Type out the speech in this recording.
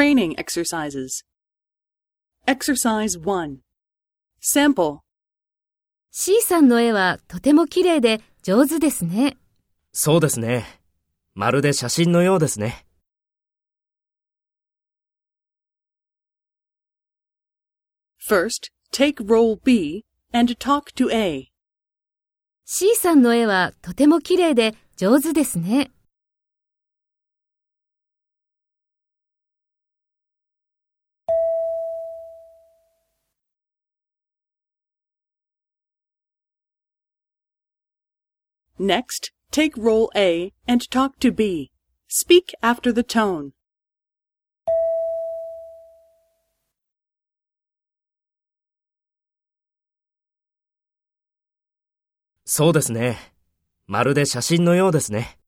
training exercises. Exercise 1. Sample. C さんの絵はとても綺麗で上手ですね。そうですね。まるで写真のようですね。First, take role B and talk to A. C さんの絵はとても綺麗で上手ですね。Next, take role A and talk to B. Speak after the tone. そうですね。まるで写真のようですね。